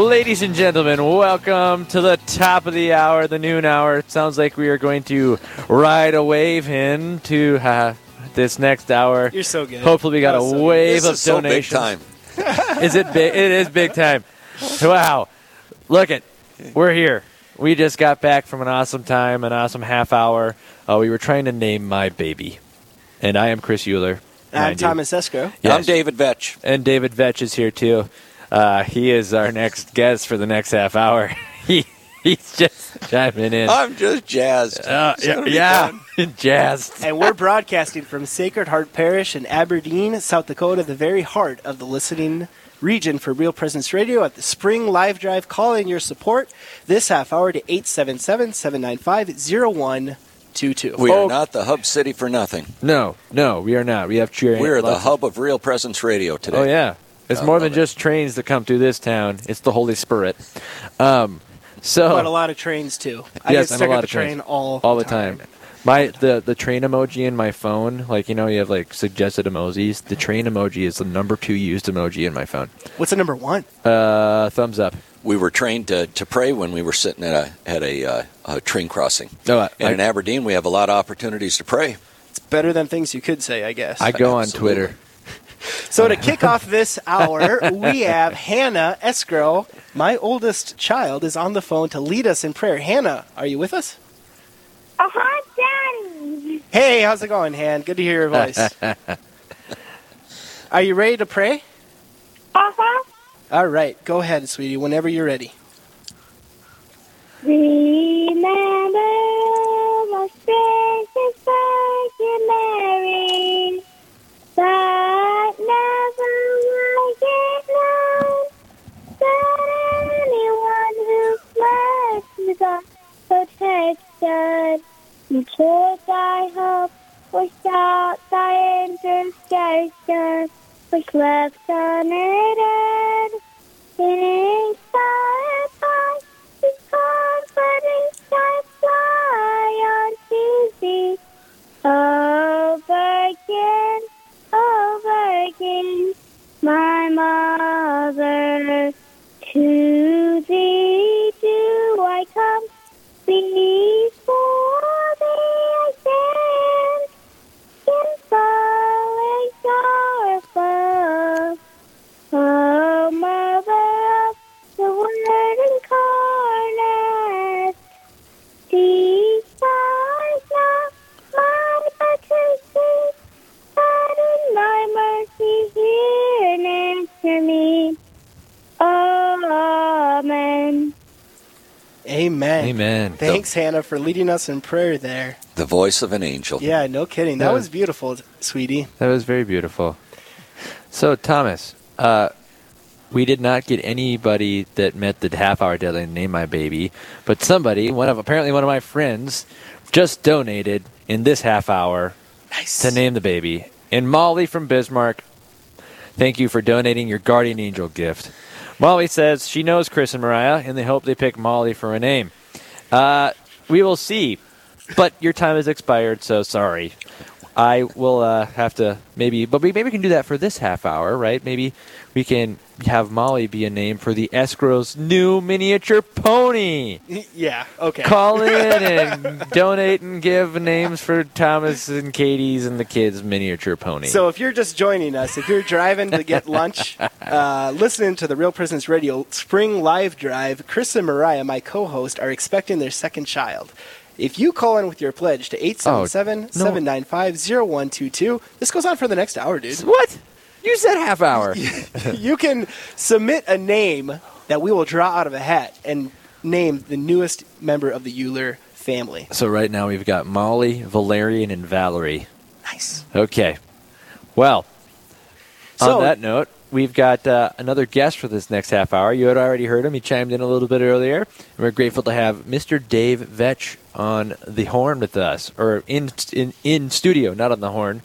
Ladies and gentlemen, welcome to the top of the hour, the noon hour. It sounds like we are going to ride a wave into uh, this next hour. You're so good. Hopefully, we got That a so wave This of is so big donations. time. is it big? It is big time. Wow. Look it. We're here. We just got back from an awesome time, an awesome half hour. Uh, we were trying to name my baby. And I am Chris Euler. I'm. Thomas Esco. Yes. I'm David Vetch. And David Vetch is here too. Uh, he is our next guest for the next half hour. he he's just chiming in. I'm just jazzed. Uh, yeah, yeah. jazzed. And we're broadcasting from Sacred Heart Parish in Aberdeen, South Dakota, the very heart of the listening region for Real Presence Radio at the Spring Live Drive. Call in your support this half hour to 877 795 0122. We Oh. are not the hub city for nothing. No, no, we are not. We have cheering. We are the hub of Real Presence Radio today. Oh yeah, it's I more than it. just trains that come through this town. It's the Holy Spirit. Um, so But a lot of trains, too. I Yes, get and a lot at the of trains. train all, all the time. My the the train emoji in my phone, like you know, you have like suggested emojis. The train emoji is the number two used emoji in my phone. What's the number one? Uh, thumbs up. We were trained to, to pray when we were sitting at a at a, uh, a train crossing. No, I, And in Aberdeen, we have a lot of opportunities to pray. It's better than things you could say, I guess. I go on Twitter. So to kick off this hour, we have Hannah Escrow. My oldest child is on the phone to lead us in prayer. Hannah, are you with us? Oh, hi, Daddy. Hey, how's it going, Han? Good to hear your voice. are you ready to pray? Uh-huh. All right, go ahead, sweetie, whenever you're ready. Protection, you thy hope without thy intercession, which left unaided. In inspired his confidence, I fly unto thee. O Amen. Amen. Thanks, Hannah, for leading us in prayer there. The voice of an angel. Yeah, no kidding. That Yeah. was beautiful, sweetie. That was very beautiful. So, Thomas, uh, we did not get anybody that met the half hour deadline to name my baby, but somebody, one of apparently one of my friends, just donated in this half hour Nice. to name the baby. And Molly from Bismarck, thank you for donating your guardian angel gift. Molly says she knows Chris and Mariah, and they hope they pick Molly for a name. Uh, we will see, but your time has expired, so sorry. I will uh, have to maybe, but we maybe we can do that for this half hour, right? Maybe we can have Molly be a name for the escrow's new miniature pony. yeah, okay. Call in and donate and give names for Thomas and Katie's and the kids' miniature pony. So if you're just joining us, if you're driving to get lunch, uh, listening to the Real Presence Radio Spring Live Drive, Chris and Mariah, my co-host, are expecting their second child. If you call in with your pledge to 877-795-0122, this goes on for the next hour, dude. what? You said half hour. you can submit a name that we will draw out of a hat and name the newest member of the Euler family. so right now we've got Molly, Valerian, and Valerie. Nice. Okay. Well, So- on that note, we've got uh, another guest for this next half hour. You had already heard him. He chimed in a little bit earlier. And we're grateful to have Mr. Dave Vetch on the horn with us, or in in in studio, not on the horn.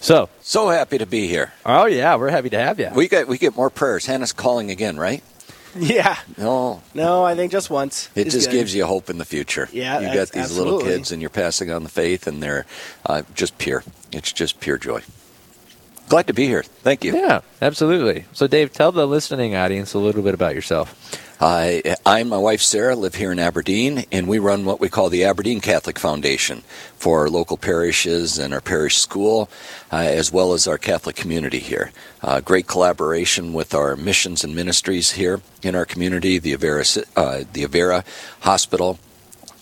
So, So happy to be here. oh yeah, we're happy to have you. We get we get more prayers. Hannah's calling again, right? Yeah. No, No, I think just once. it is just good. gives you hope in the future. Yeah, you abs- got these little kids, and you're passing on the faith, and they're uh, just pure. It's just pure joy. Glad to be here. Thank you. Yeah, absolutely. So, Dave, tell the listening audience a little bit about yourself. I, I and my wife Sarah live here in Aberdeen, and we run what we call the Aberdeen Catholic Foundation for our local parishes and our parish school, uh, as well as our Catholic community here. Uh, great collaboration with our missions and ministries here in our community, the Avera, uh, the Avera Hospital,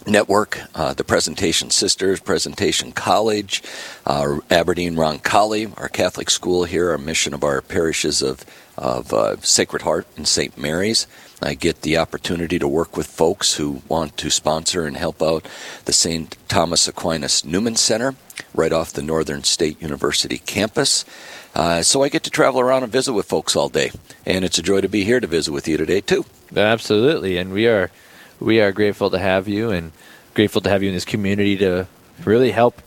Network, uh, the Presentation Sisters, Presentation College, uh, Aberdeen Roncalli, our Catholic school here, our mission of our parishes of, of uh, Sacred Heart and St. Mary's. I get the opportunity to work with folks who want to sponsor and help out the St. Thomas Aquinas Newman Center right off the Northern State University campus. Uh, so I get to travel around and visit with folks all day, and it's a joy to be here to visit with you today too. Absolutely, and we are we are grateful to have you and grateful to have you in this community to really help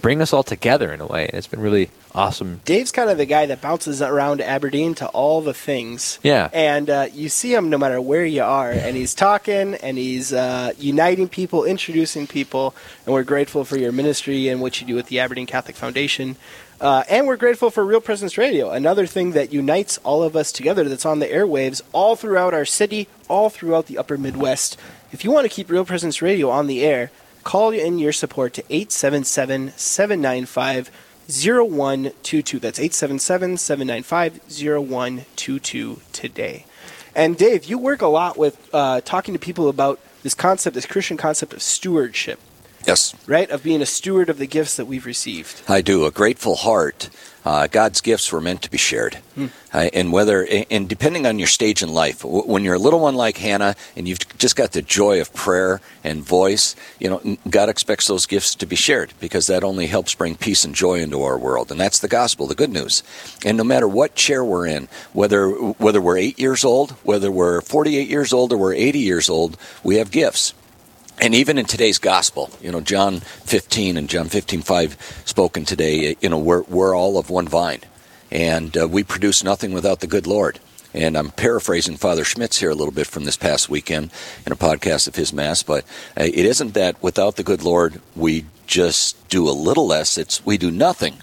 bring us all together in a way. It's been really awesome. Dave's kind of the guy that bounces around Aberdeen to all the things. Yeah. And uh, you see him no matter where you are, and he's talking and he's uh, uniting people, introducing people, and we're grateful for your ministry and what you do with the Aberdeen Catholic Foundation. Uh, and we're grateful for Real Presence Radio, another thing that unites all of us together that's on the airwaves all throughout our city, all throughout the upper Midwest. If you want to keep Real Presence Radio on the air, call in your support to 877 795 0122. That's 877 795 0122 today. And Dave, you work a lot with uh, talking to people about this concept, this Christian concept of stewardship. Yes. Right? Of being a steward of the gifts that we've received. I do. A grateful heart. Uh, God's gifts were meant to be shared. Hmm. Uh, and whether, and depending on your stage in life, when you're a little one like Hannah and you've just got the joy of prayer and voice, you know, God expects those gifts to be shared because that only helps bring peace and joy into our world. And that's the gospel, the good news. And no matter what chair we're in, whether, whether we're eight years old, whether we're 48 years old, or we're 80 years old, we have gifts. And even in today's gospel, you know, John 15 and John 15, 5 spoken today, you know, we're, we're all of one vine. And uh, we produce nothing without the good Lord. And I'm paraphrasing Father Schmitz here a little bit from this past weekend in a podcast of his Mass, but uh, it isn't that without the good Lord we just do a little less, it's we do nothing.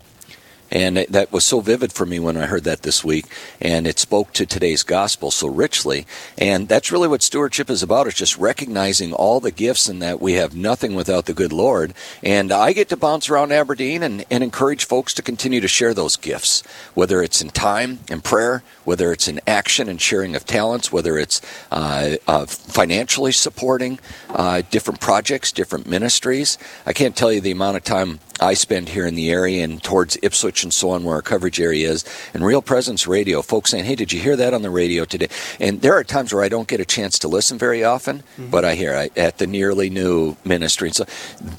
And that was so vivid for me when I heard that this week. And it spoke to today's gospel so richly. And that's really what stewardship is about. It's just recognizing all the gifts and that we have nothing without the good Lord. And I get to bounce around Aberdeen and, and encourage folks to continue to share those gifts, whether it's in time and prayer, whether it's in action and sharing of talents, whether it's uh, uh, financially supporting uh, different projects, different ministries. I can't tell you the amount of time I spend here in the area and towards Ipswich and so on, where our coverage area is, and Real Presence Radio, folks saying, "Hey, did you hear that on the radio today?" And there are times where I don't get a chance to listen very often, mm-hmm. but I hear I, at the nearly new ministry, and so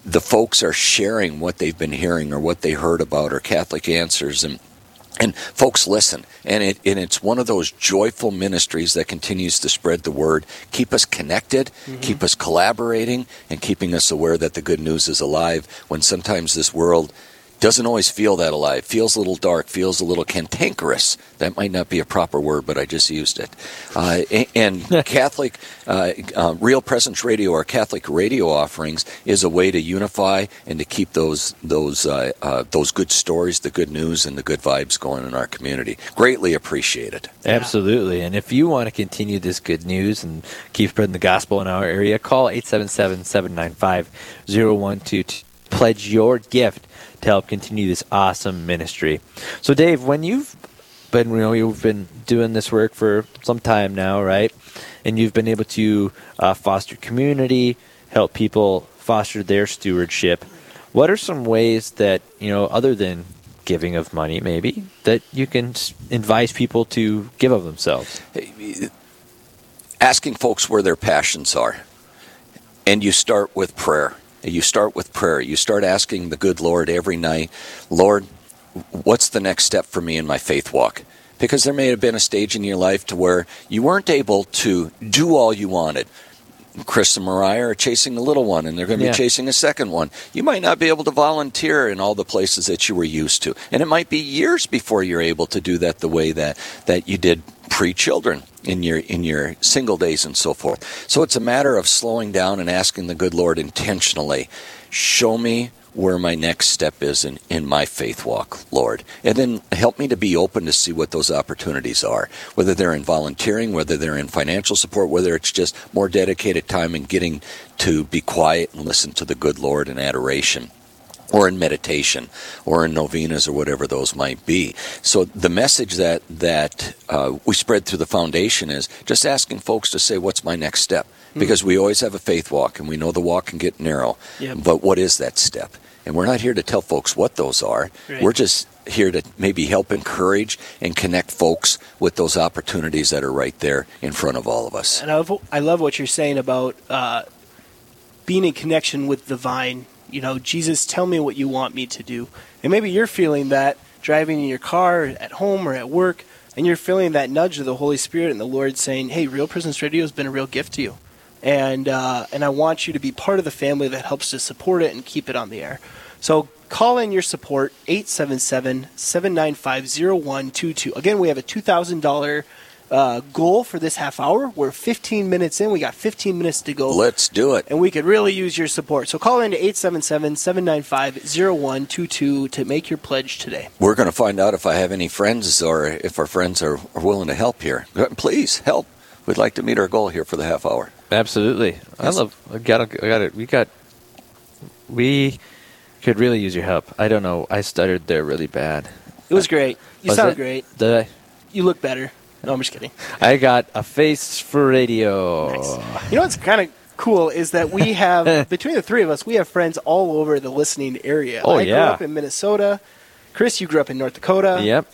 the folks are sharing what they've been hearing or what they heard about or Catholic Answers and and folks listen and, it, and it's one of those joyful ministries that continues to spread the word keep us connected mm-hmm. keep us collaborating and keeping us aware that the good news is alive when sometimes this world doesn't always feel that alive. Feels a little dark. Feels a little cantankerous. That might not be a proper word, but I just used it. Uh, and Catholic uh, uh, Real Presence Radio or Catholic radio offerings is a way to unify and to keep those those uh, uh, those good stories, the good news, and the good vibes going in our community. Greatly appreciated. Absolutely. And if you want to continue this good news and keep spreading the gospel in our area, call 877 795 0122. Pledge your gift to help continue this awesome ministry. So, Dave, when you've been, you know, you've been doing this work for some time now, right? And you've been able to uh, foster community, help people foster their stewardship. What are some ways that you know, other than giving of money, maybe that you can advise people to give of themselves? Asking folks where their passions are, and you start with prayer you start with prayer. You start asking the good Lord every night, Lord, what's the next step for me in my faith walk? Because there may have been a stage in your life to where you weren't able to do all you wanted. Chris and Mariah are chasing a little one, and they're going to be chasing a second one. You might not be able to volunteer in all the places that you were used to, and it might be years before you're able to do that the way that that you did pre-children in your in your single days and so forth. So it's a matter of slowing down and asking the good Lord intentionally, show me where my next step is in, in my faith walk, Lord. And then help me to be open to see what those opportunities are, whether they're in volunteering, whether they're in financial support, whether it's just more dedicated time in getting to be quiet and listen to the good Lord in adoration or in meditation or in novenas or whatever those might be. So the message that that uh, we spread through the foundation is just asking folks to say, "What's my next step?" Because we always have a faith walk, and we know the walk can get narrow. Yep. But what is that step? And we're not here to tell folks what those are. Right. We're just here to maybe help encourage and connect folks with those opportunities that are right there in front of all of us. And I love, I love what you're saying about uh, being in connection with the vine. You know, Jesus, tell me what you want me to do. And maybe you're feeling that driving in your car, at home, or at work, and you're feeling that nudge of the Holy Spirit and the Lord saying, "Hey, Real Presence Radio has been a real gift to you, and uh, and I want you to be part of the family that helps to support it and keep it on the air." So call in your support 877-795-0122. Again, we have a $2,000 uh, goal for this half hour. We're 15 minutes in. We got 15 minutes to go. Let's do it. and we could really use your support. So call in to 877-795-0122 to make your pledge today. We're going to find out if I have any friends or if our friends are, are willing to help here. Please help. We'd like to meet our goal here for the half hour. Absolutely. I love. I got. I got it. We got. We could really use your help. I don't know. I stuttered there really bad. It was great. You Was sound it? great. Did I? You look better. No, I'm just kidding. I got a face for radio. Nice. You know what's kind of cool is that we have between the three of us, we have friends all over the listening area. Oh, I yeah. grew up in Minnesota. Chris, you grew up in North Dakota. Yep.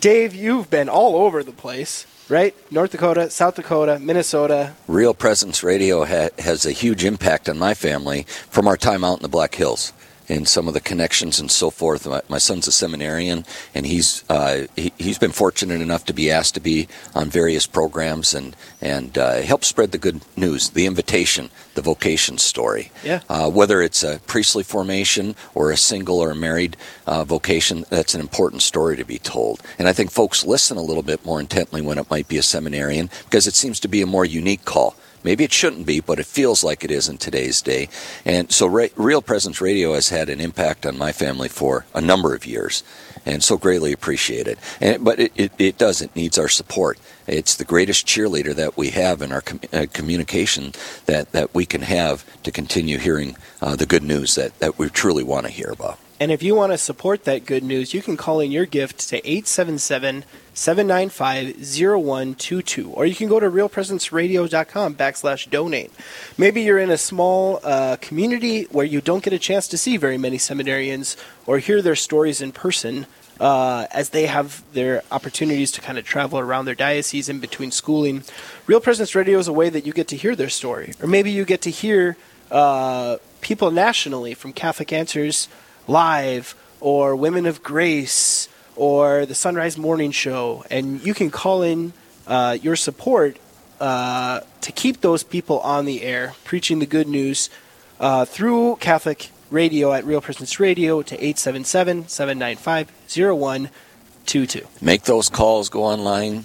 Dave, you've been all over the place, right? North Dakota, South Dakota, Minnesota. Real Presence Radio ha- has a huge impact on my family from our time out in the Black Hills and some of the connections and so forth. My, my son's a seminarian, and he's uh, he, he's been fortunate enough to be asked to be on various programs and and uh, help spread the good news, the invitation, the vocation story. Yeah. Uh, whether it's a priestly formation or a single or a married uh, vocation, that's an important story to be told. And I think folks listen a little bit more intently when it might be a seminarian because it seems to be a more unique call. Maybe it shouldn't be, but it feels like it is in today's day. And so, Real Presence Radio has had an impact on my family for a number of years, and so greatly appreciate it. And, but it, it, it does, it needs our support. It's the greatest cheerleader that we have in our com- uh, communication that, that we can have to continue hearing uh, the good news that, that we truly want to hear about. And if you want to support that good news, you can call in your gift to 877 795 0122. Or you can go to realpresenceradio.com backslash donate. Maybe you're in a small uh, community where you don't get a chance to see very many seminarians or hear their stories in person. Uh, as they have their opportunities to kind of travel around their diocese in between schooling, Real Presence Radio is a way that you get to hear their story, or maybe you get to hear uh, people nationally from Catholic Answers Live or Women of Grace or the Sunrise Morning Show, and you can call in uh, your support uh, to keep those people on the air, preaching the good news uh, through Catholic Radio at Real Presence Radio to 877 795 0122. Make those calls, go online,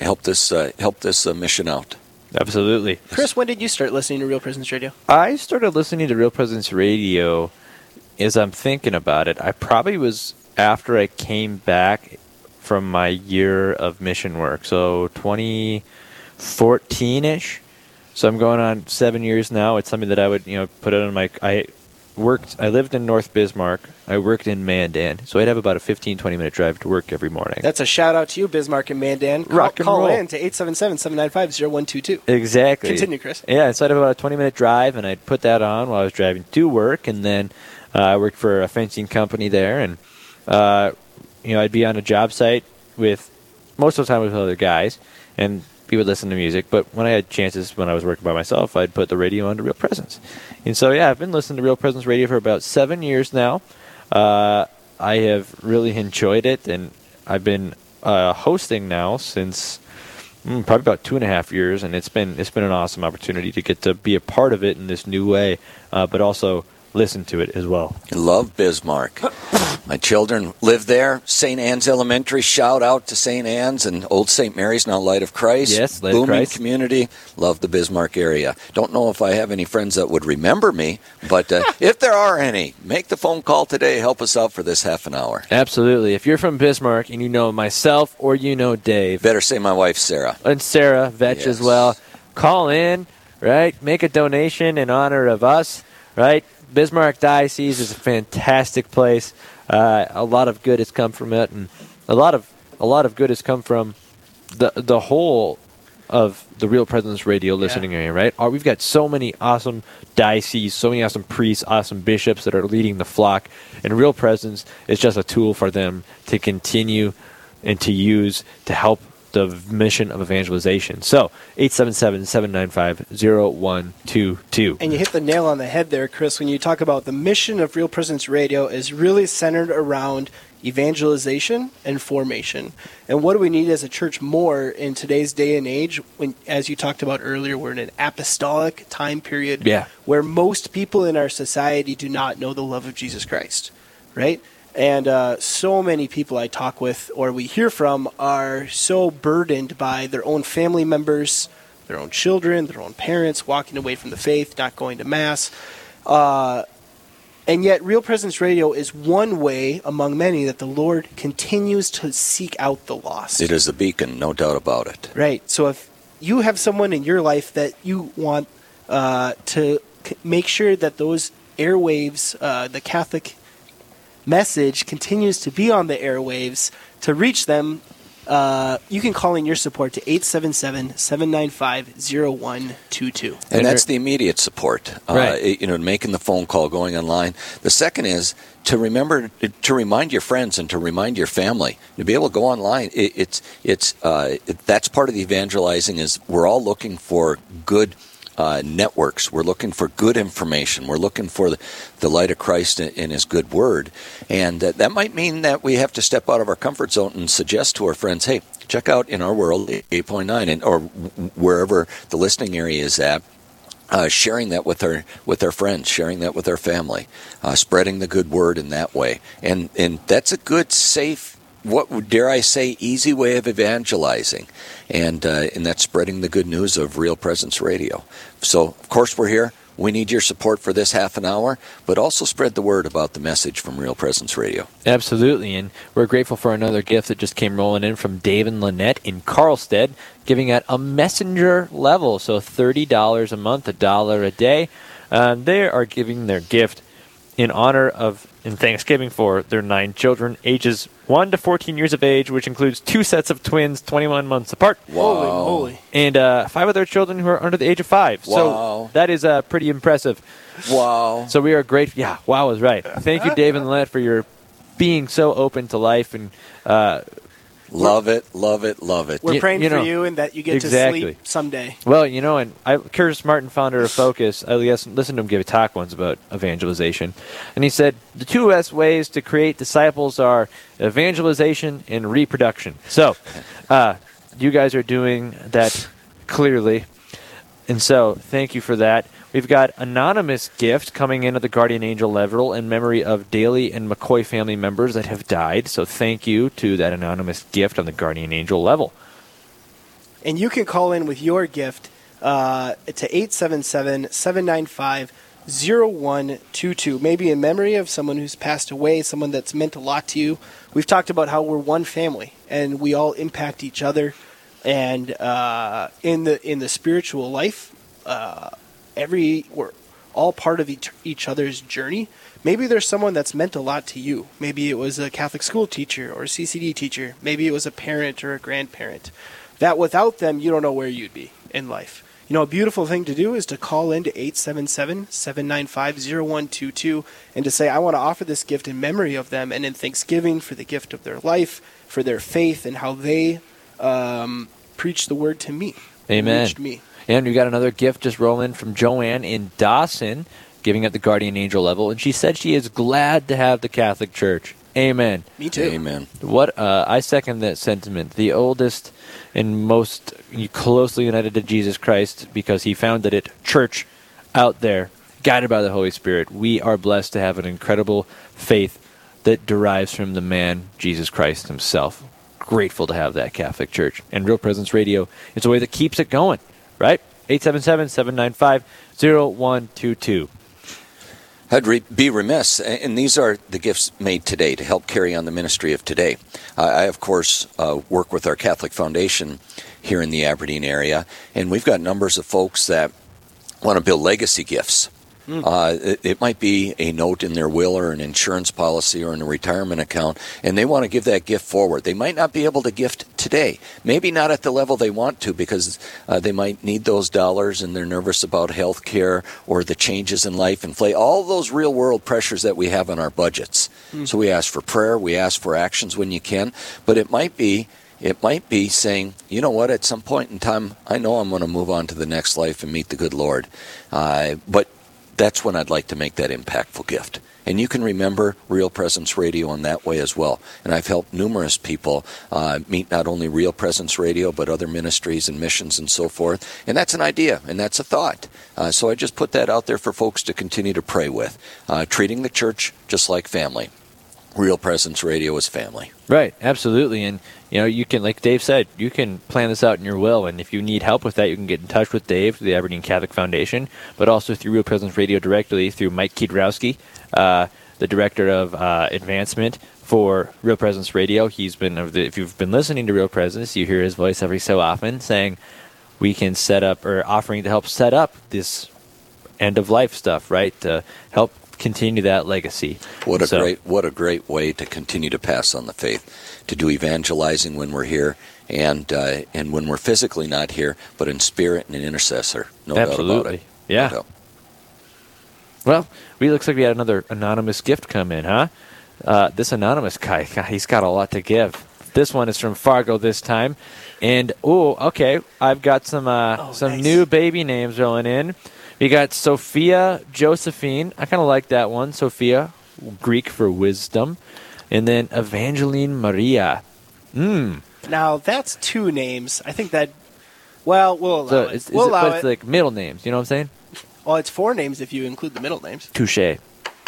help this, uh, help this uh, mission out. Absolutely. Chris, when did you start listening to Real Presence Radio? I started listening to Real Presence Radio as I'm thinking about it. I probably was after I came back from my year of mission work. So 2014 ish. So I'm going on seven years now. It's something that I would, you know, put it on my. I worked. I lived in North Bismarck. I worked in Mandan, so I'd have about a 15, 20 minute drive to work every morning. That's a shout out to you, Bismarck and Mandan. Call, Rock and call roll. in to 877 795 0122. Exactly. Continue, Chris. Yeah, so I'd have about a 20 minute drive, and I'd put that on while I was driving to work, and then uh, I worked for a fencing company there, and uh, you know I'd be on a job site with most of the time with other guys, and we would listen to music. But when I had chances when I was working by myself, I'd put the radio on to Real Presence, and so yeah, I've been listening to Real Presence radio for about seven years now. Uh, I have really enjoyed it, and I've been uh, hosting now since mm, probably about two and a half years, and it's been it's been an awesome opportunity to get to be a part of it in this new way, uh, but also listen to it as well. Love Bismarck. My children live there. St. Anne's Elementary. Shout out to St. Anne's and Old St. Mary's, now Light of Christ. Yes, Light of Booming Christ. community. Love the Bismarck area. Don't know if I have any friends that would remember me, but uh, if there are any, make the phone call today. Help us out for this half an hour. Absolutely. If you're from Bismarck and you know myself or you know Dave Better say my wife, Sarah. and Sarah Vetch as well, call in, right? Make a donation in honor of us, right? Bismarck Diocese is a fantastic place. Uh, a lot of good has come from it, and a lot of a lot of good has come from the the whole of the Real Presence Radio listening area, right? Uh, We've got so many awesome dioceses, so many awesome priests, awesome bishops that are leading the flock, and Real Presence is just a tool for them to continue and to use to help the mission of evangelization. So, 877-795-0122. And you hit the nail on the head there, Chris, when you talk about the mission of Real Presence Radio is really centered around evangelization and formation. And what do we need as a church more in today's day and age when as you talked about earlier, we're in an apostolic time period Yeah. where most people in our society do not know the love of Jesus Christ, right? And uh, so many people I talk with or we hear from are so burdened by their own family members, their own children, their own parents walking away from the faith, not going to mass. Uh, and yet, Real Presence Radio is one way among many that the Lord continues to seek out the lost. It is a beacon, no doubt about it. Right. So if you have someone in your life that you want uh, to c- make sure that those airwaves, uh, the Catholic message, continues to be on the airwaves to reach them, uh, you can call in your support to 877 795 0122. And And that's the immediate support. Uh, Right. You know, making the phone call, going online. The second is to remember to remind your friends and to remind your family to be able to go online. It, it's it's uh, it, that's part of the evangelizing. Is we're all looking for good. Uh, networks. We're looking for good information. We're looking for the, the light of Christ in, in His good word, and uh, that might mean that we have to step out of our comfort zone and suggest to our friends, "Hey, check out in our world 8.9 and or wherever the listening area is at." uh, sharing that with our with our friends, sharing that with our family, uh, spreading the good word in that way, and and that's a good, safe, what dare I say, easy way of evangelizing, and uh, and that's spreading the good news of Real Presence Radio. So of course we're here. We need your support for this half an hour, but also spread the word about the message from Real Presence Radio. Absolutely, and we're grateful for another gift that just came rolling in from Dave and Lynette in Carlstead, giving at a messenger level, so thirty dollars a month, a dollar a day. Uh, they are giving their gift in honor of in Thanksgiving for their nine children, ages one to fourteen years of age, which includes two sets of twins, twenty-one months apart, Holy moly. and uh, five of their children who are under the age of five. Wow. So that is uh, pretty impressive. Wow! So we are great. Yeah, wow is right. Thank you, Dave and Lynette, for your being so open to life and uh, Love it, love it, love it. We're You- praying you for know, you and that you get exactly. to sleep someday. well, you know, and I, Curtis Martin, founder of Focus, I guess, listened to him give a talk once about evangelization, and he said the two best ways to create disciples are evangelization and reproduction. So, uh, you guys are doing that clearly, and so thank you for that. We've got anonymous gift coming in at the Guardian Angel level in memory of Daly and McCoy family members that have died. So thank you to that anonymous gift on the Guardian Angel level. And you can call in with your gift uh, to 877 795 0122. Maybe in memory of someone who's passed away, someone that's meant a lot to you. We've talked about how we're one family and we all impact each other. And uh, in the in the spiritual life, uh, every we're all part of each, each other's journey. Maybe there's someone that's meant a lot to you. Maybe it was a Catholic school teacher or a CCD teacher. Maybe it was a parent or a grandparent. That without them, you don't know where you'd be in life. You know, a beautiful thing to do is to call in to 877 795 0122 and to say, I want to offer this gift in memory of them and in thanksgiving for the gift of their life, for their faith, and how they um, preached the word to me. Amen. Reached me. And we got another gift just rolling from Joanne in Dawson, giving at the Guardian Angel level, and she said she is glad to have the Catholic Church. Amen. Me too. Amen. What uh, I second that sentiment. The oldest and most closely united to Jesus Christ, because he founded it, church out there guided by the Holy Spirit. We are blessed to have an incredible faith that derives from the man, Jesus Christ himself. Grateful to have that Catholic Church. And Real Presence Radio is a way that keeps it going, right? 877 795 0122. I'd re- be remiss, and these are the gifts made today to help carry on the ministry of today. Uh, I, of course, uh, work with our Catholic Foundation here in the Aberdeen area, and we've got numbers of folks that want to build legacy gifts. Uh, it, it might be a note in their will or an insurance policy or in a retirement account, and they want to give that gift forward. They might not be able to gift today, maybe not at the level they want to because uh, they might need those dollars and they're nervous about health care or the changes in life and play all those real world pressures that we have on our budgets. So we ask for prayer, we ask for actions when you can, but it might be it might be saying, you know what, at some point in time, I know I'm going to move on to the next life and meet the good Lord. Uh, but that's when I'd like to make that impactful gift. And you can remember Real Presence Radio in that way as well. And I've helped numerous people uh, meet not only Real Presence Radio, but other ministries and missions and so forth. And that's an idea and that's a thought. Uh, so I just put that out there for folks to continue to pray with. Uh, treating the church just like family. Real Presence Radio is family. Right, absolutely. And, you know, you can, like Dave said, you can plan this out in your will. And if you need help with that, you can get in touch with Dave, the Aberdeen Catholic Foundation, but also through Real Presence Radio directly through Mike Kiedrowski, uh, the director of uh, advancement for Real Presence Radio. He's been, if you've been listening to Real Presence, you hear his voice every so often saying, we can set up, or offering to help set up this end of life stuff, right? To help continue that legacy. What a So- great what a great way to continue to pass on the faith, to do evangelizing when we're here and uh, and when we're physically not here, but in spirit and an intercessor. No doubt about Absolutely. it. Yeah. No doubt. Well, we looks like we had another anonymous gift come in, huh? Uh, this anonymous guy, he's got a lot to give. This one is from Fargo this time, and oh, okay, I've got some uh, Oh, some nice. new baby names rolling in. We got Sophia Josephine. I kind of like that one. Sophia, Greek for wisdom, and then Evangeline Maria. Mm. Now that's two names. I think that. Well, we'll allow So it. it's, it's, we'll allow but it's like middle names. You know what I'm saying? well, it's four names if you include the middle names. Touche.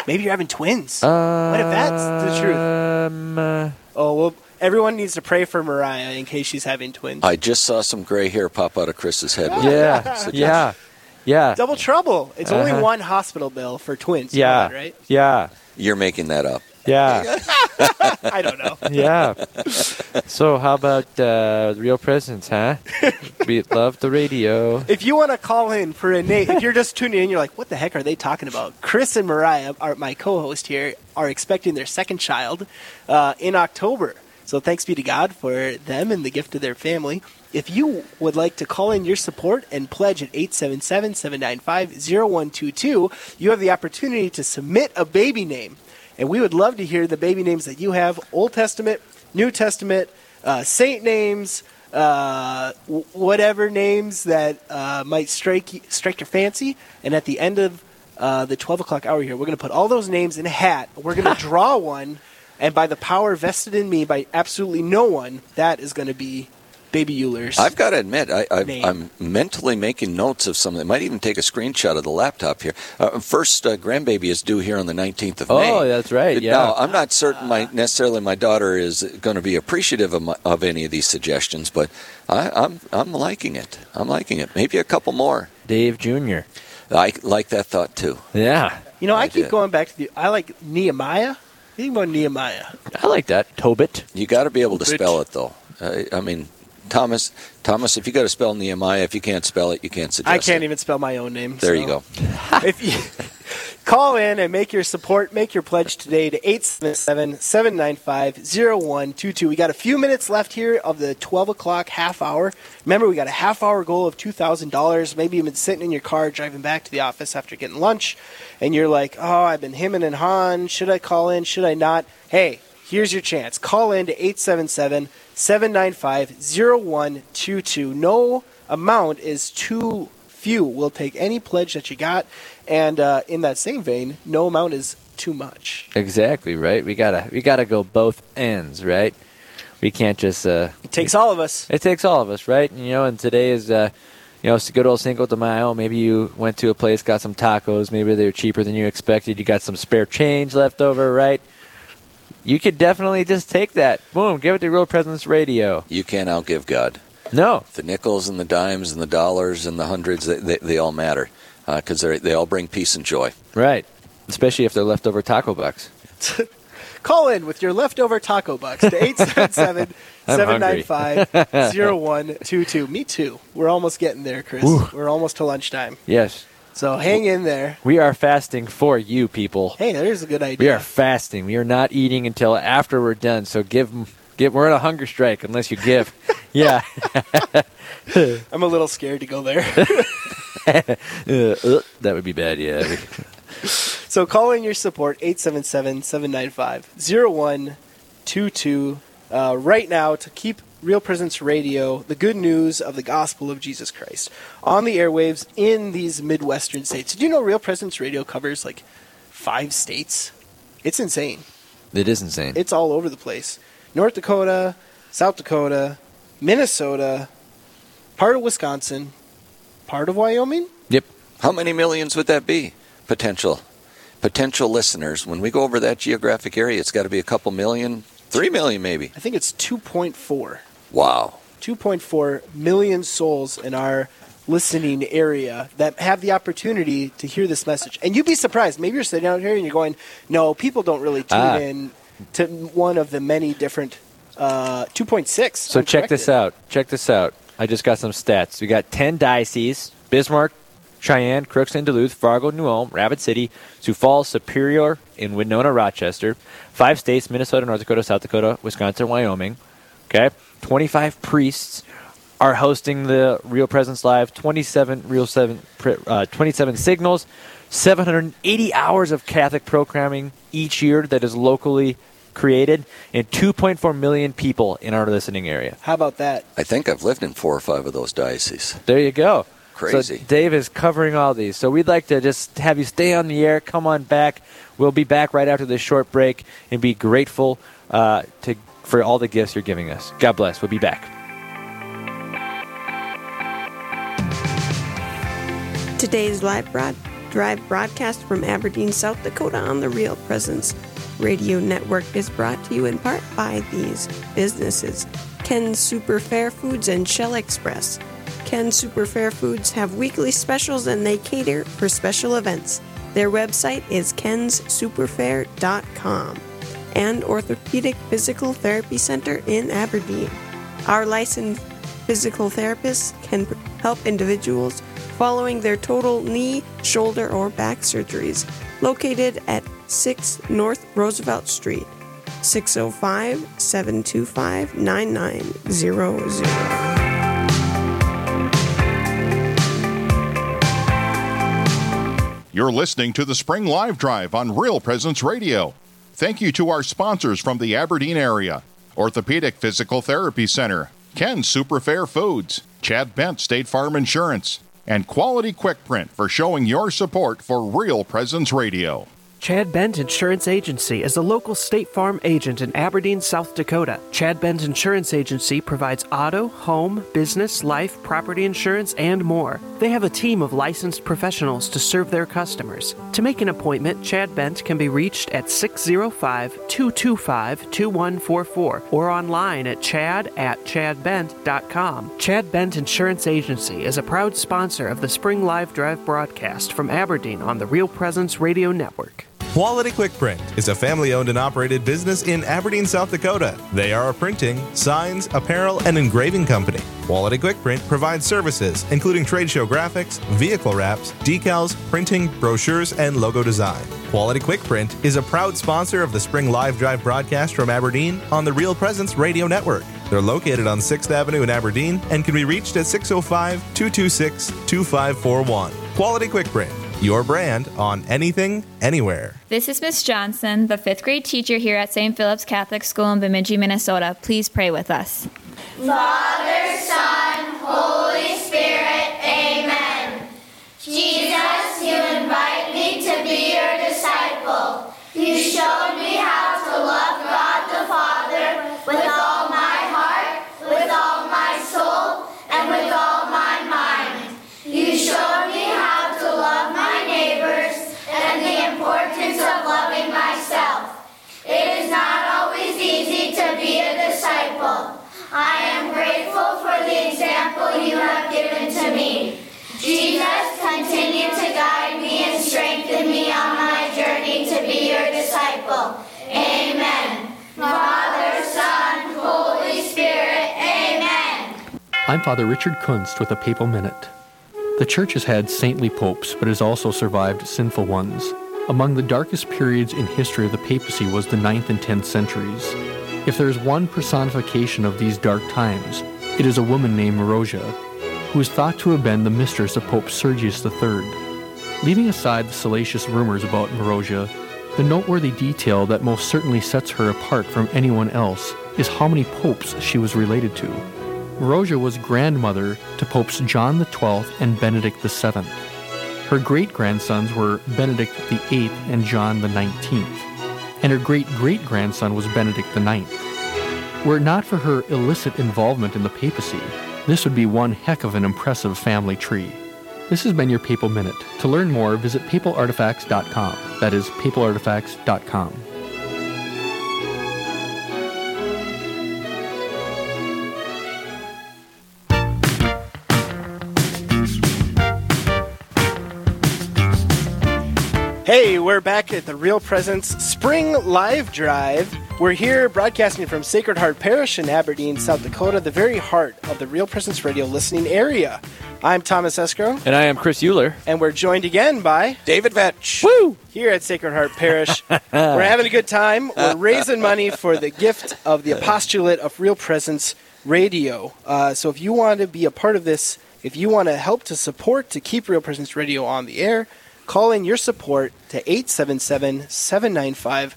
Maybe you're having twins. Uh, what if that's the truth? Um, uh, Oh well, everyone needs to pray for Mariah in case she's having twins. I just saw some gray hair pop out of Chris's head. yeah, yeah, yeah, Double trouble. It's only Uh-huh. one hospital bill for twins. Yeah, that, right? yeah, You're making that up. yeah, I don't know. yeah. So how about uh, real presents, huh? we love the radio. If you want to call in for a name, if you're just tuning in, you're like, what the heck are they talking about? Chris and Mariah, are, my co host here, are expecting their second child uh, in October. So thanks be to God for them and the gift of their family. If you would like to call in your support and pledge at 877 795 0122, you have the opportunity to submit a baby name. And we would love to hear the baby names that you have Old Testament, New Testament, uh, saint names, uh, w- whatever names that uh, might strike strike your fancy. And at the end of uh, the 12 o'clock hour here, we're going to put all those names in a hat. We're going to draw one, and by the power vested in me by absolutely no one, that is going to be Baby Euler's. I've got to admit, I, I, I'm mentally making notes of something. I might even take a screenshot of the laptop here. Uh, first uh, grandbaby is due here on the 19th of May. Oh, that's right. Yeah. Now, I'm not certain my necessarily my daughter is going to be appreciative of, my, of any of these suggestions, but I, I'm I'm liking it. I'm liking it. Maybe a couple more. Dave Jr. I like that thought too. Yeah, you know, I, I keep did. going back to the. I like Nehemiah. Think about Nehemiah. I like that. Tobit. You got to be able to Rich. spell it though. Uh, I mean, Thomas, Thomas, if you got to spell Nehemiah, if you can't spell it, you can't suggest I can't it. even spell my own name. There so- you go. if you call in and make your support, make your pledge today to 877-795-0122. We got a few minutes left here of the 12 o'clock half hour. Remember, we got a half hour goal of $2,000. Maybe you've been sitting in your car driving back to the office after getting lunch, and you're like, oh, I've been hemming and hawing. Should I call in? Should I not? Hey, here's your chance. Call in to 877 795 0122. No amount is too few. We'll take any pledge that you got. And uh, in that same vein, no amount is too much. Exactly right. We gotta we gotta go both ends, right? We can't just. Uh, It takes all of us. It takes all of us, right? You know, and today is, uh, you know, it's a good old Cinco de Mayo. Maybe you went to a place, got some tacos. Maybe they were cheaper than you expected. You got some spare change left over, right? You could definitely just take that. Boom, give it to Real Presence Radio. You can't outgive God. No, The nickels and the dimes and the dollars and the hundreds, they, they, they all matter uh, because they they all bring peace and joy. right. Especially if they're leftover taco bucks. Call in with your leftover taco bucks to 877 795 0122. Me too. We're almost getting there, Chris. Ooh. We're almost to lunchtime. Yes. So hang in there. We are fasting for you, people. Hey, there's a good idea. We are fasting. We are not eating until after we're done. So give, give. We're on a hunger strike unless you give. yeah. I'm a little scared to go there. Uh, that would be bad. Yeah. so call in your support 877 795 0122 uh, right now to keep Real Presence Radio, the good news of the gospel of Jesus Christ, on the airwaves in these Midwestern states. Did you know Real Presence Radio covers like five states? It's insane. it is insane. It's all over the place. North Dakota, South Dakota, Minnesota, part of Wisconsin, part of Wyoming. yep. How many millions would that be? Potential. Potential listeners. When we go over that geographic area, it's got to be a couple million, three million maybe. I think it's 2.4. Wow. 2.4 million souls in our listening area that have the opportunity to hear this message. And you'd be surprised. Maybe you're sitting out here and you're going, no, people don't really tune Ah. in to one of the many different uh, 2.6. So check this out. Check this out. I just got some stats. We got 10 dioceses Bismarck, Cheyenne, Crookston, Duluth, Fargo, New Ulm, Rapid City, Sioux Falls, Superior, and Winona, Rochester. Five states Minnesota, North Dakota, South Dakota, Wisconsin, Wyoming. Okay. 25 priests are hosting the Real Presence Live. 27 Real 7, uh, 27 signals. 780 hours of Catholic programming each year that is locally created, and 2.4 million people in our listening area. How about that? I think I've lived in four or five of those dioceses. There you go. Crazy. So Dave is covering all these. So we'd like to just have you stay on the air. Come on back. We'll be back right after this short break and be grateful uh, to for all the gifts you're giving us. God bless. We'll be back. Today's live broad, drive broadcast from Aberdeen, South Dakota on the Real Presence Radio Network is brought to you in part by these businesses Ken's Super Fair Foods and Shell Express. Ken's Super Fair Foods have weekly specials and they cater for special events. Their website is kenssuperfair.com and Orthopedic Physical Therapy Center in Aberdeen. Our licensed physical therapists can help individuals following their total knee, shoulder, or back surgeries. Located at 6 North Roosevelt Street, 605 725 9900. You're listening to the Spring Live Drive on Real Presence Radio. Thank you to our sponsors from the Aberdeen area Orthopedic Physical Therapy Center, Ken Super Fair Foods, Chad Bent State Farm Insurance, and Quality Quick Print for showing your support for Real Presence Radio. Chad Bent Insurance Agency is a local State Farm agent in Aberdeen, South Dakota. Chad Bent Insurance Agency provides auto, home, business, life, property insurance, and more. They have a team of licensed professionals to serve their customers. To make an appointment, Chad Bent can be reached at 605 225 2144 or online at chad at chadbent.com. Chad Bent Insurance Agency is a proud sponsor of the Spring Live Drive broadcast from Aberdeen on the Real Presence Radio Network. Quality Quick Print is a family owned and operated business in Aberdeen, South Dakota. They are a printing, signs, apparel, and engraving company. Quality Quick Print provides services including trade show graphics, vehicle wraps, decals, printing, brochures, and logo design. Quality Quick Print is a proud sponsor of the Spring Live Drive broadcast from Aberdeen on the Real Presence Radio Network. They're located on 6th Avenue in Aberdeen and can be reached at 605 226 2541. Quality Quick Print, your brand on anything, anywhere. This is Miss Johnson, the fifth grade teacher here at St. Philip's Catholic School in Bemidji, Minnesota. Please pray with us. Father, Son, Holy Spirit, Amen. Jesus, you invite me to be your disciple. You showed me you have given to me. Jesus, continue to guide me and strengthen me on my journey to be your disciple. Amen. Father, Son, Holy Spirit, Amen. I'm Father Richard Kunst with a Papal Minute. The Church has had saintly popes, but has also survived sinful ones. Among the darkest periods in history of the papacy was the 9th and 10th centuries. If there is one personification of these dark times, it is a woman named Marozia, who is thought to have been the mistress of Pope Sergius III. Leaving aside the salacious rumors about Marozia, the noteworthy detail that most certainly sets her apart from anyone else is how many popes she was related to. Marozia was grandmother to Popes John XII and Benedict VII. Her great grandsons were Benedict VIII and John XIX, and her great great grandson was Benedict IX. Were it not for her illicit involvement in the papacy, this would be one heck of an impressive family tree. This has been your Papal Minute. To learn more, visit papalartifacts.com. That is papalartifacts.com. Hey, we're back at the Real Presence Spring Live Drive. We're here broadcasting from Sacred Heart Parish in Aberdeen, South Dakota, the very heart of the Real Presence Radio listening area. I'm Thomas Escrow, And I am Chris Euler. and we're joined again by David Vetch. Woo! Here at Sacred Heart Parish, we're having a good time. We're raising money for the gift of the apostolate of Real Presence Radio. Uh, so if you want to be a part of this, if you want to help to support to keep Real Presence Radio on the air, call in your support to 877 795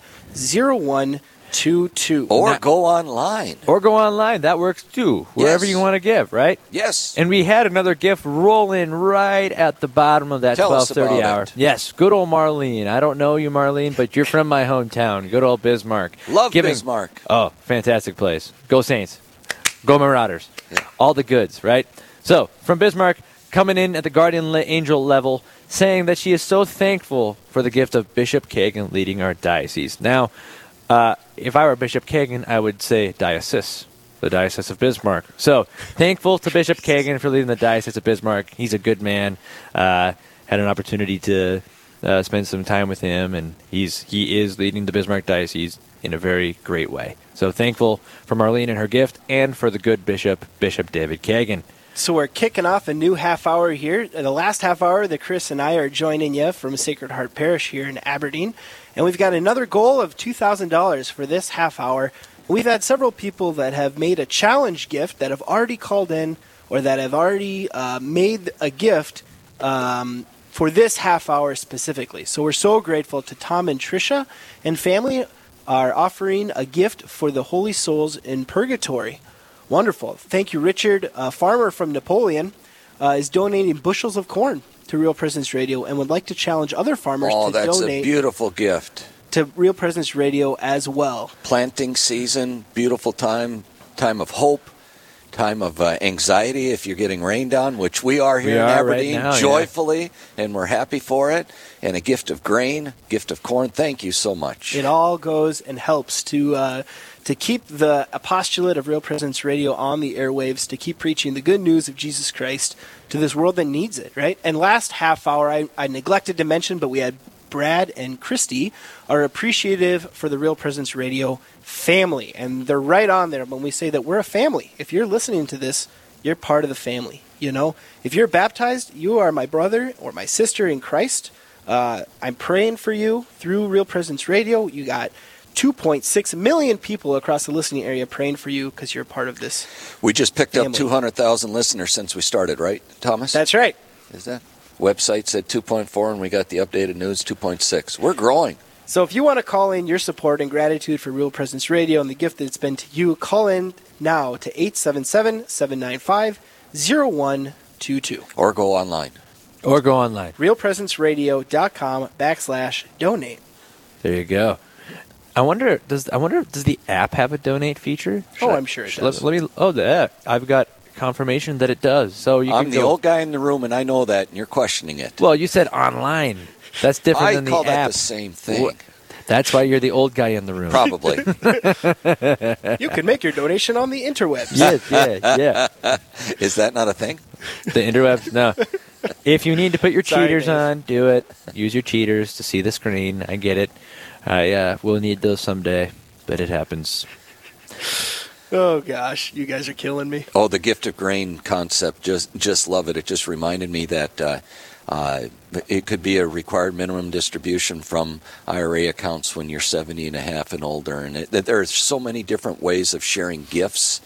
0122. Or Now- go online. Or go online. That works too. Wherever Yes. you want to give, right? Yes. And we had another gift roll in right at the bottom of that us 12:30 hour. it. Yes, good old Marlene. I don't know you, Marlene, but you're from my hometown. Good old Bismarck. Love Giving- Bismarck. Oh, fantastic place. Go Saints. Go Marauders. Yeah. All the goods, right? So, from Bismarck, coming in at the guardian angel level, saying that she is so thankful for the gift of Bishop Kagan leading our diocese. Now, uh, if I were Bishop Kagan, I would say diocese, the diocese of Bismarck. So, thankful to Bishop Kagan for leading the diocese of Bismarck. He's a good man. Uh, had an opportunity to uh, spend some time with him, and he's he is leading the Bismarck diocese in a very great way. So, thankful for Marlene and her gift, and for the good bishop, Bishop David Kagan. So we're kicking off a new half hour here. The last half hour that Chris and I are joining you from Sacred Heart Parish here in Aberdeen. And we've got another goal of $2,000 for this half hour. We've had several people that have made a challenge gift that have already called in or that have already uh, made a gift um, for this half hour specifically. So we're so grateful to Tom and Trisha and family are offering a gift for the holy souls in purgatory. Wonderful. Thank you, Richard. A farmer from Napoleon uh, is donating bushels of corn to Real Presence Radio and would like to challenge other farmers Oh, to that's a beautiful gift. to Real Presence Radio as well. Planting season, beautiful time, time of hope, time of uh, anxiety if you're getting rained on, which we are here We in are right Aberdeen, now, yeah. joyfully, and we're happy for it. And a gift of grain, gift of corn. Thank you so much. It all goes and helps to uh, to keep the apostolate of Real Presence Radio on the airwaves, to keep preaching the good news of Jesus Christ to this world that needs it, right? And last half hour, I, I neglected to mention, but we had Brad and Christy are appreciative for the Real Presence Radio family, and they're right on there when we say that we're a family. If you're listening to this, you're part of the family. You know, if you're baptized, you are my brother or my sister in Christ. Uh, I'm praying for you through Real Presence Radio. You got 2.6 million people across the listening area praying for you because you're a part of this. We just picked up 200,000 listeners since we started, right, Thomas? That's right. Is that? Website said 2.4, and we got the updated news 2.6. We're growing. So if you want to call in your support and gratitude for Real Presence Radio and the gift that it's been to you, call in now to 877-795-0122. Or go online. Or go online. realpresenceradio.com backslash donate. There you go. I wonder does I wonder does the app have a donate feature? Oh, I- I'm sure it should- does. Let, let me. Oh, the app. I've got confirmation that it does. So you I'm can the go, old guy in the room, and I know that, and you're questioning it. Well, you said online. That's different I than the call that the same thing. What- That's why you're the old guy in the room. Probably. You can make your donation on the interwebs. Yes, yeah, yeah. Is that not a thing? The interwebs, no. If you need to put your Sorry, cheaters Dave. on, do it. Use your cheaters to see the screen. I get it. I uh, will need those someday, but it happens. Oh gosh, you guys are killing me. Oh, the gift of grain concept. Just just love it. It just reminded me that uh, uh, it could be a required minimum distribution from IRA accounts when you're 70 and a half and older. And it, that there are so many different ways of sharing gifts.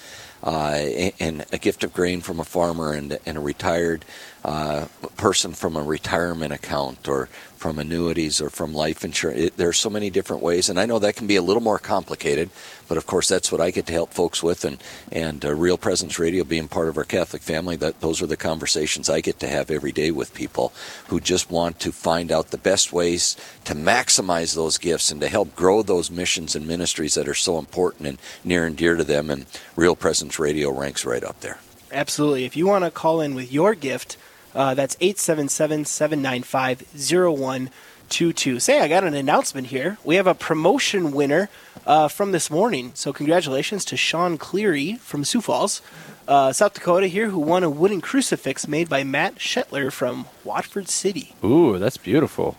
Uh, and a gift of grain from a farmer and, and a retired uh, person from a retirement account or from annuities or from life insurance. It, there are so many different ways, and I know that can be a little more complicated, but of course that's what I get to help folks with, and and uh, Real Presence Radio being part of our Catholic family. That those are the conversations I get to have every day with people who just want to find out the best ways to maximize those gifts and to help grow those missions and ministries that are so important and near and dear to them. And Real Presence Radio ranks right up there. Absolutely. If you want to call in with your gift, uh, that's 877 795 0122. Say, I got an announcement here. We have a promotion winner uh, from this morning. So, congratulations to Sean Cleary from Sioux Falls, uh, South Dakota, here, who won a wooden crucifix made by Matt Shetler from Watford City. Ooh, that's beautiful.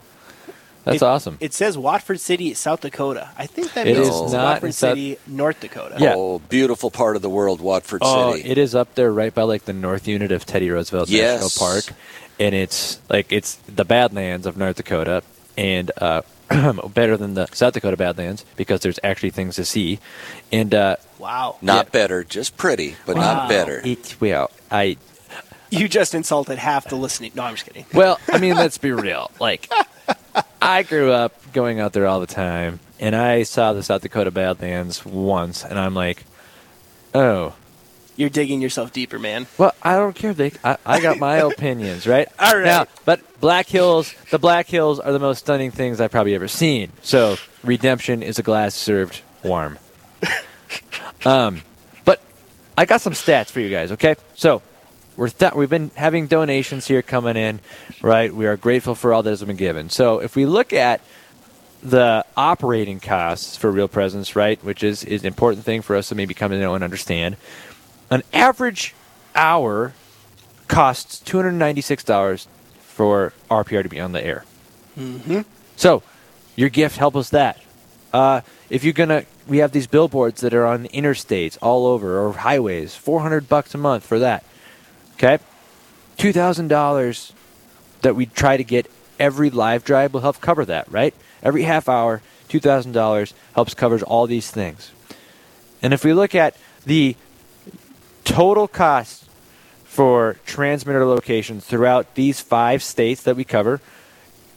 That's It- awesome. It says Watford City, South Dakota. I think that It means is not Watford South- City, North Dakota. Yeah. Oh, beautiful part of the world, Watford Oh, City. it is up there right by like the north unit of Teddy Roosevelt Yes. National Park. And it's like it's the Badlands of North Dakota and uh, better than the South Dakota Badlands because there's actually things to see. And uh, Wow. Not better, just pretty, but Wow. not better. it well, I You just insulted half the listening. No, I'm just kidding. Well, I mean, let's be real. Like, I grew up going out there all the time, and I saw the South Dakota Badlands once, and I'm like, oh, You're digging yourself deeper, man. well, I don't care, Vic. I, I got my opinions, right? All right. Now, but Black Hills, the Black Hills are the most stunning things I've probably ever seen. So, redemption is a glass served warm. um, but I got some stats for you guys. Okay, so we're th- we've been having donations here coming in, right? We are grateful for all that has been given. So if we look at the operating costs for Real Presence, right, which is, is an important thing for us to maybe come to know and understand, an average hour costs two hundred ninety six dollars for RPR to be on the air. Mm-hmm. So, your gift help us that. Uh, if you're gonna, we have these billboards that are on interstates all over or highways. Four hundred bucks a month for that. Okay, two thousand dollars that we try to get every live drive will help cover that. Right, every half hour, two thousand dollars helps covers all these things. And if we look at the total cost for transmitter locations throughout these five states that we cover,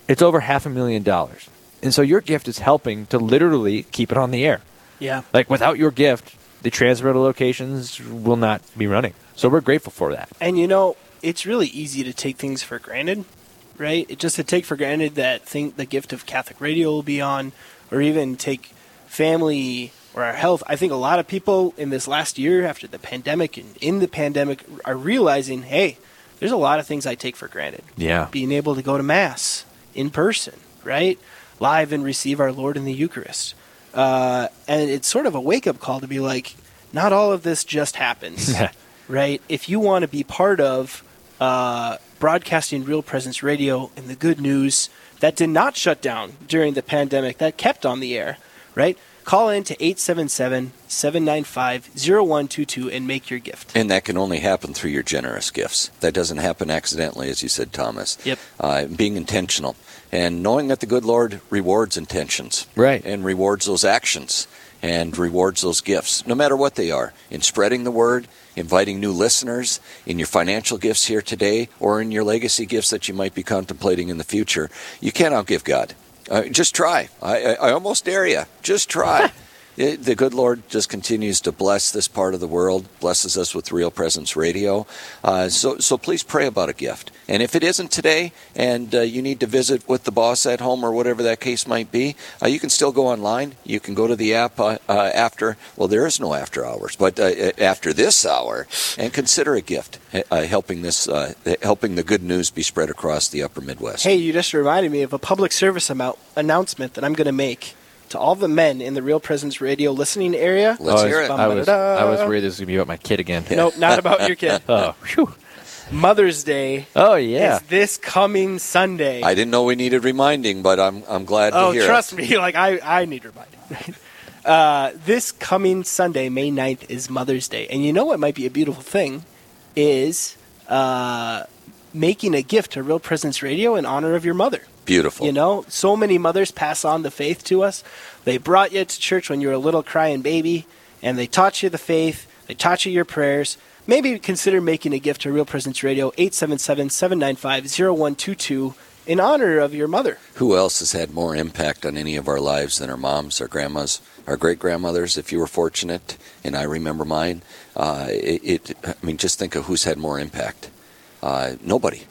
it's over half a million dollars. And so your gift is helping to literally keep it on the air. Yeah. Like without your gift, the transmitter locations will not be running. So we're grateful for that. And you know, it's really easy to take things for granted, right? It just to take for granted that thing, the gift of Catholic radio will be on, or even take family or our health. I think a lot of people in this last year, after the pandemic and in the pandemic, are realizing, hey, there's a lot of things I take for granted. Yeah. Being able to go to mass in person, right, live and receive our Lord in the Eucharist, uh, and it's sort of a wake up call to be like, not all of this just happens right? If you want to be part of uh, broadcasting Real Presence Radio and the good news that did not shut down during the pandemic, that kept on the air, right? Call in to 877 795 0122 and make your gift. And that can only happen through your generous gifts. That doesn't happen accidentally, as you said, Thomas. Yep. Uh, being intentional and knowing that the good Lord rewards intentions. Right. And rewards those actions and rewards those gifts, no matter what they are, in spreading the word, inviting new listeners, in your financial gifts here today, or in your legacy gifts that you might be contemplating in the future. You can't outgive God. Uh, just try. I, I, I almost dare you. Just try. It- the good Lord just continues to bless this part of the world, blesses us with Real Presence Radio. Uh, so, so please pray about a gift. And if it isn't today, and uh, you need to visit with the boss at home or whatever that case might be, uh, you can still go online. You can go to the app uh, uh, after. Well, there is no after hours, but uh, after this hour, and consider a gift, helping this, helping the good news be spread across the Upper Midwest. Hey, you just reminded me of a public service amount announcement that I'm going to make. To all the men in the Real Presence Radio listening area. Let's hear it. I was, I was worried this was going to be about my kid again. Nope, not about your kid. Oh, phew. Mother's Day oh yeah. is this coming Sunday. I didn't know we needed reminding, but I'm I'm glad to oh, hear trust it. me, like I, I need reminding. uh, this coming Sunday, May 9th, is Mother's Day. And you know what might be a beautiful thing is uh, making a gift to Real Presence Radio in honor of your mother. Beautiful. You know, so many mothers pass on the faith to us. They brought you to church when you were a little crying baby, and they taught you the faith. They taught you your prayers. Maybe consider making a gift to Real Presence Radio, 877-795-0122, in honor of your mother. Who else has had more impact on any of our lives than our moms, our grandmas, our great grandmothers? If you were fortunate, and I remember mine, uh, it, it. I mean, just think of who's had more impact. Uh, nobody.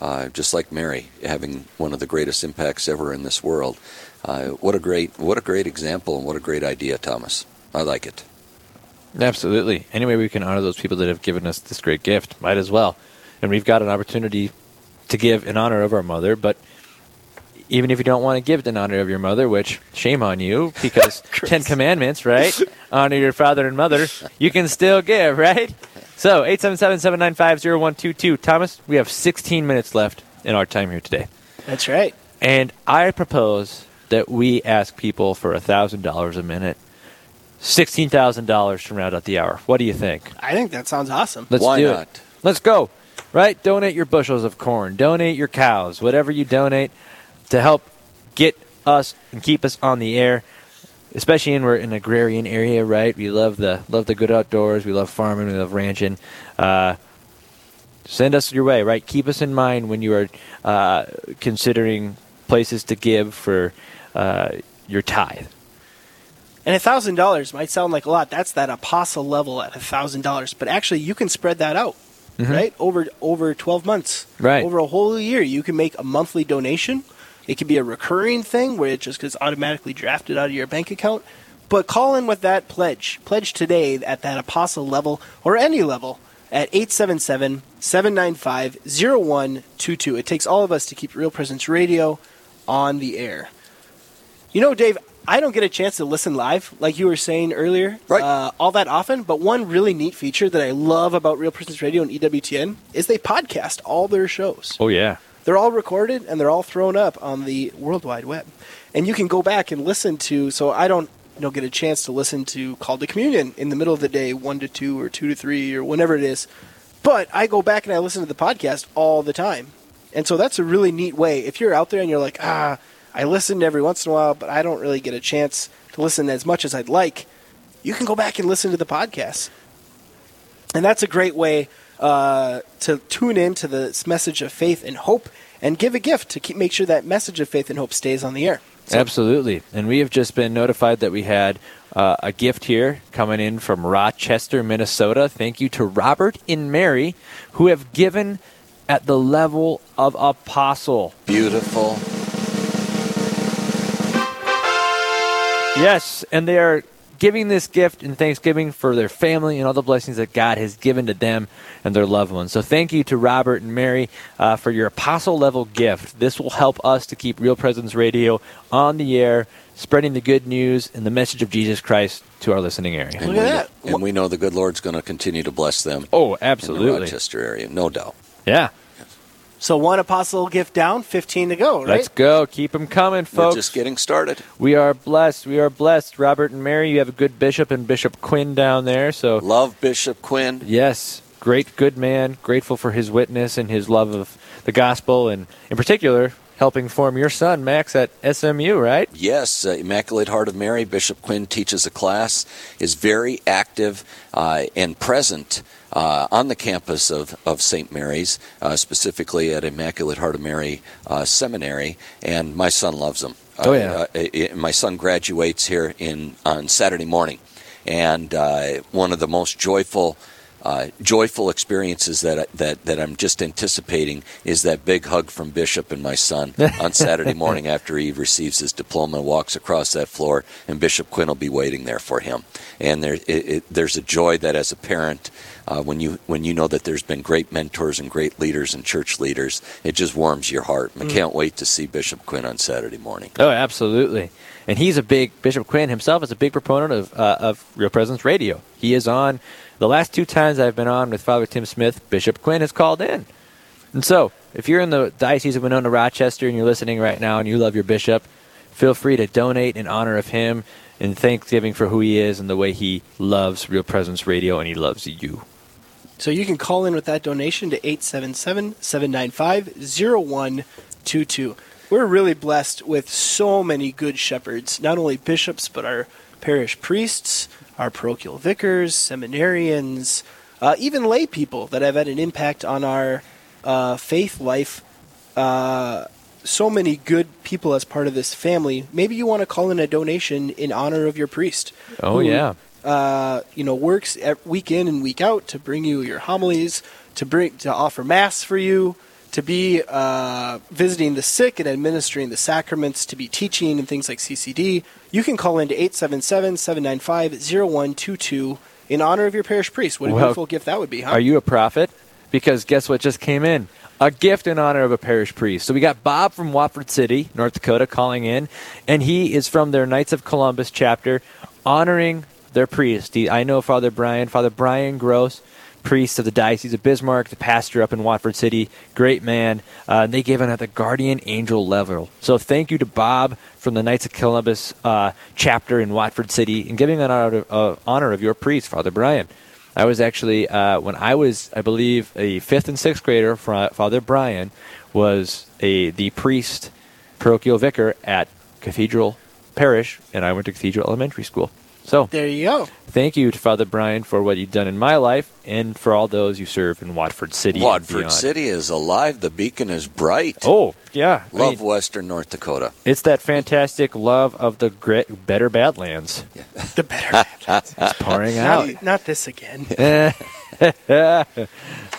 Uh, just like Mary, having one of the greatest impacts ever in this world. Uh, what a great, what a great example, and what a great idea, Thomas. I like it. Absolutely. Any way we can honor those people that have given us this great gift, might as well. And we've got an opportunity to give in honor of our mother, but even if you don't want to give it in honor of your mother, which shame on you, because Ten Commandments, right? honor your father and mother, you can still give, right? So, 877-795-0122. Thomas, we have 16 minutes left in our time here today. That's right. And I propose that we ask people for $1,000 a minute, $16,000 to round out the hour. What do you think? I think that sounds awesome. Let's Why do not? it. Let's go. Right? Donate your bushels of corn. Donate your cows. Whatever you donate to help get us and keep us on the air. Especially in we're in an agrarian area, right? We love the love the good outdoors. We love farming. We love ranching. Uh, send us your way, right? Keep us in mind when you are uh, considering places to give for uh, your tithe. And a thousand dollars might sound like a lot. That's that apostle level at a thousand dollars. But actually, you can spread that out, right? Over over twelve months, Right. Over a whole year, you can make a monthly donation. It could be a recurring thing where it just gets automatically drafted out of your bank account. But call in with that pledge. Pledge today at that apostle level or any level at 877 795 0122. It takes all of us to keep Real Presence Radio on the air. You know, Dave, I don't get a chance to listen live, like you were saying earlier, Right. uh, all that often. But one really neat feature that I love about Real Presence Radio and EWTN is they podcast all their shows. Oh yeah. They're all recorded and they're all thrown up on the World Wide Web, and you can go back and listen to. So I don't, you know, get a chance to listen to Call to Communion in the middle of the day, one to two or two to three or whenever it is. But I go back and I listen to the podcast all the time, and so that's a really neat way. If you're out there and you're like, ah, I listen every once in a while, but I don't really get a chance to listen as much as I'd like, you can go back and listen to the podcast. And that's a great way uh, to tune in to the message of faith and hope and give a gift to keep make sure that message of faith and hope stays on the air. So- Absolutely. And we have just been notified that we had uh, a gift here coming in from Rochester, Minnesota. Thank you to Robert and Mary, who have given at the level of apostle. Beautiful. Yes, and they are giving this gift in thanksgiving for their family and all the blessings that God has given to them and their loved ones. So thank you to Robert and Mary uh, for your apostle level gift. This will help us to keep Real Presence Radio on the air, spreading the good news and the message of Jesus Christ to our listening area. And Look we at know, that. And we know the good Lord's going to continue to bless them Oh, in the absolutely. Rochester area, no doubt. Yeah. So one apostle gift down, 15 to go, right? Let's go. Keep them coming, We're folks. just getting started. we are blessed. We are blessed. Robert and Mary, you have a good bishop and Bishop Quinn down there. So Love Bishop Quinn. Yes, great, good man. Grateful for his witness and his love of the gospel, and in particular, helping form your son Max at SMU. Right? Yes, uh, Immaculate Heart of Mary. Bishop Quinn teaches a class, is very active uh, and present uh, on the campus of, of St. Mary's, uh, specifically at Immaculate Heart of Mary uh, Seminary, and my son loves him. Oh, yeah. Uh, uh, my son graduates here in on Saturday morning, and uh, one of the most joyful. Uh, joyful experiences that that that I'm just anticipating is that big hug from Bishop and my son on Saturday morning after he receives his diploma, and walks across that floor, and Bishop Quinn will be waiting there for him. And there, it, it, there's a joy that as a parent, uh, when you when you know that there's been great mentors and great leaders and church leaders, it just warms your heart. I can't wait to see Bishop Quinn on Saturday morning. Oh, absolutely. and he's a big Bishop Quinn himself is a big proponent of uh, of Real Presence Radio. He is on the last two times I've been on with Father Tim Smith. Bishop Quinn has called in, and so if you're in the Diocese of Winona Rochester and you're listening right now and you love your bishop, feel free to donate in honor of him in thanksgiving for who he is and the way he loves Real Presence Radio and he loves you. So you can call in with that donation to 877-795-0122. We're really blessed with so many good shepherds, not only bishops, but our parish priests, our parochial vicars, seminarians, uh, even lay people that have had an impact on our uh, faith life. Uh, so many good people as part of this family. Maybe you want to call in a donation in honor of your priest. Oh, who, yeah. Uh, you know, works e- week in and week out to bring you your homilies, to bring to offer mass for you, to be uh, visiting the sick and administering the sacraments, to be teaching and things like CCD. You can call in to 877-795-0122 in honor of your parish priest. What a Well, beautiful gift that would be, huh? Are you a prophet? Because guess what just came in? A gift in honor of a parish priest. So we got Bob from Watford City, North Dakota, calling in, and he is from their Knights of Columbus chapter, honoring their priest. He, I know Father Brian, Father Brian Gross, priest of the Diocese of Bismarck, the pastor up in Watford City, great man. Uh, they gave him at the guardian angel level. So thank you to Bob from the Knights of Columbus uh, chapter in Watford City and giving an honor of, uh, honor of your priest, Father Brian. I was actually uh, when I was, I believe, a fifth and sixth grader. Father Brian was a the priest, parochial vicar at Cathedral Parish, and I went to Cathedral Elementary School. So there you go. Thank you to Father Brian for what you've done in my life, and for all those you serve in Watford City. Watford beyond. City is alive. The beacon is bright. Oh yeah, I Love mean, Western North Dakota. it's that fantastic love of the great, better Badlands. The better. Badlands. it's pouring out. not, not this again.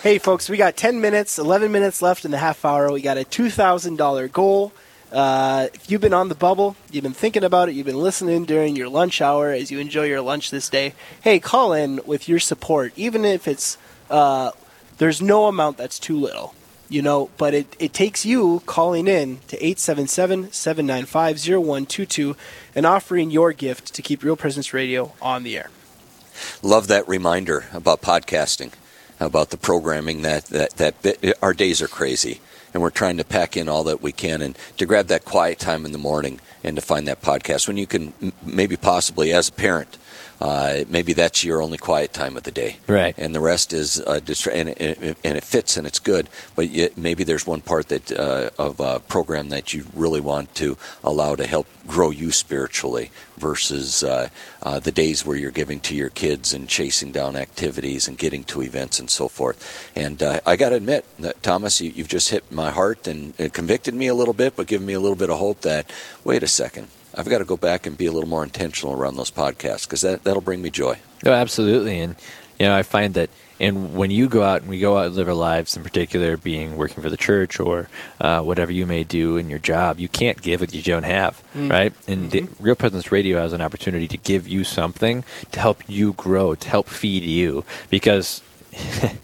Hey, folks, we got 10 minutes, 11 minutes left in the half hour. We got a $2,000 goal. Uh, if you've been on the bubble, you've been thinking about it, you've been listening during your lunch hour as you enjoy your lunch this day, hey, call in with your support, even if it's, uh, there's no amount that's too little, you know, but it, it takes you calling in to 877 795 0122 and offering your gift to keep Real Presence Radio on the air. Love that reminder about podcasting, about the programming that that that bit, our days are crazy, and we're trying to pack in all that we can, and to grab that quiet time in the morning and to find that podcast when you can maybe possibly as a parent. Uh, maybe that's your only quiet time of the day, Right. And the rest is uh, distra- and, and, and it fits and it's good. But yet maybe there's one part that uh, of a program that you really want to allow to help grow you spiritually versus uh, uh, the days where you're giving to your kids and chasing down activities and getting to events and so forth. And uh, I got to admit that Thomas, you, you've just hit my heart and it convicted me a little bit, but given me a little bit of hope that wait a second. I've got to go back and be a little more intentional around those podcasts because that, that'll bring me joy. No, absolutely, and you know I find that, and when you go out and we go out and live our lives, in particular, being working for the church or uh, whatever you may do in your job, you can't give what you don't have, Mm. right? And the Real Presence Radio has an opportunity to give you something to help you grow, to help feed you, because.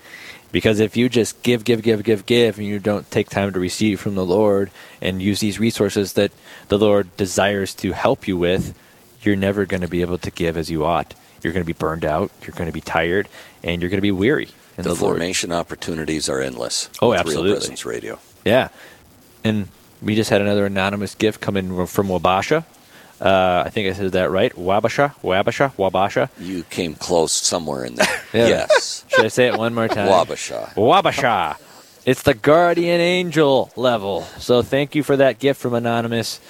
Because if you just give, give, give, give, give, and you don't take time to receive from the Lord and use these resources that the Lord desires to help you with, you're never going to be able to give as you ought. You're going to be burned out. You're going to be tired, and you're going to be weary. the, the Lord. formation opportunities are endless. Oh, absolutely. Real Presence Radio. Yeah, and we just had another anonymous gift come in from Wabasha. Uh, I think I said that right. Wabasha, Wabasha, Wabasha. You came close somewhere in there. Yeah. Yes. Should I say it one more time? Wabasha. Wabasha. It's the guardian angel level. So thank you for that gift from Anonymous,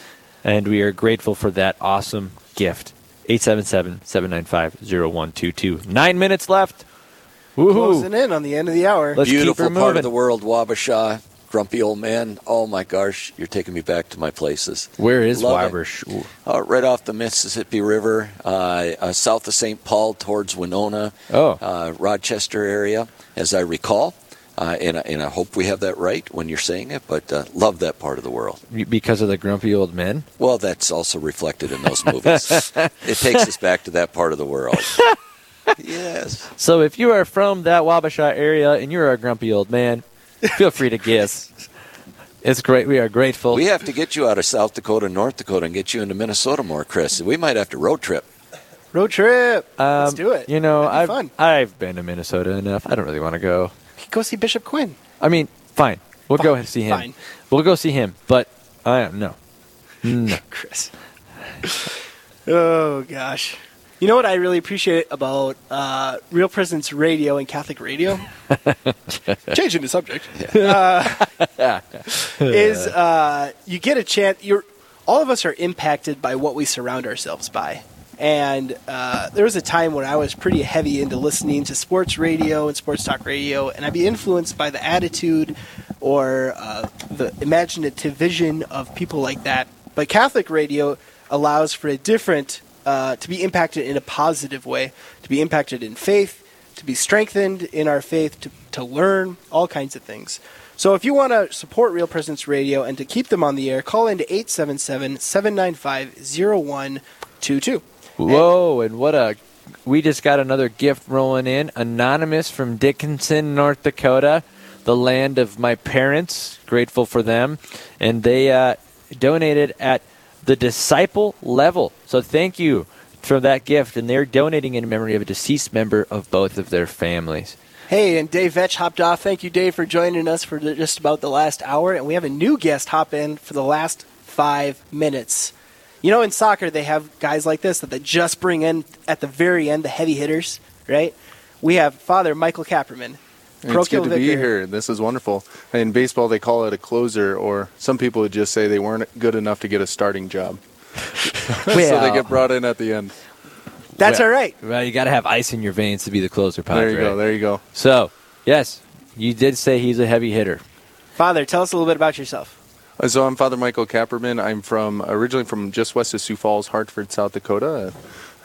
and we are grateful for that awesome gift. 877-795-0122. Nine minutes left. Woohoo. Closing in on the end of the hour. Let's keep Beautiful her part of the world, Wabasha. Grumpy old man. Oh my gosh, you're taking me back to my places. Where is Love. Wabash? Uh, right off the Mississippi River, uh, uh, south of St. Paul towards Winona, Oh. uh, Rochester area, as I recall. Uh, and, I- and I hope we have that right when you're saying it, but uh, love that part of the world. Because of the grumpy old men? Well, that's also reflected in those movies. it takes us back to that part of the world. yes. So if you are from that Wabasha area and you're a grumpy old man, feel free to guess. It's great. We are grateful. We have to get you out of South Dakota, North Dakota, and get you into Minnesota more, Chris. We might have to road trip. Road trip. Let's Um, do it. You know, be I've fun. I've been to Minnesota enough. I don't really want to go. Go see Bishop Quinn. I mean, fine. We'll go Fine, see him. fine. We'll go see him. But I no, no. Chris. oh gosh. You know what I really appreciate about uh, Real Presence Radio and Catholic Radio? Changing the subject. Uh, is uh, you get a chance. You're all of us are impacted by what we surround ourselves by. And uh, there was a time when I was pretty heavy into listening to sports radio and sports talk radio, and I'd be influenced by the attitude or uh, the imaginative vision of people like that. But Catholic radio allows for a different, uh, to be impacted in a positive way, to be impacted in faith, to be strengthened in our faith, to, to learn all kinds of things. So if you want to support Real Presence Radio and to keep them on the air, call into 877 795 0122. Whoa! And what a we just got another gift rolling in. Anonymous from Dickinson, North Dakota, the land of my parents. Grateful for them, and they uh, donated at the disciple level. So thank you for that gift, and they're donating in memory of a deceased member of both of their families. Hey, and Dave Vetch hopped off. Thank you, Dave, for joining us for just about the last hour. And we have a new guest hop in for the last five minutes. You know, in soccer, they have guys like this that they just bring in at the very end, the heavy hitters, right? We have Father Michael Kapperman. It's good to be here. This is wonderful. In baseball, they call it a closer, or some people would just say they weren't good enough to get a starting job. so they get brought in at the end. That's Well- all right. Well, you got to have ice in your veins to be the closer, Padre. There you go. There you go. So, yes, you did say he's a heavy hitter. Father, tell us a little bit about yourself. Uh, So I'm Father Michael Kapperman. I'm from originally from just west of Sioux Falls, Hartford, South Dakota.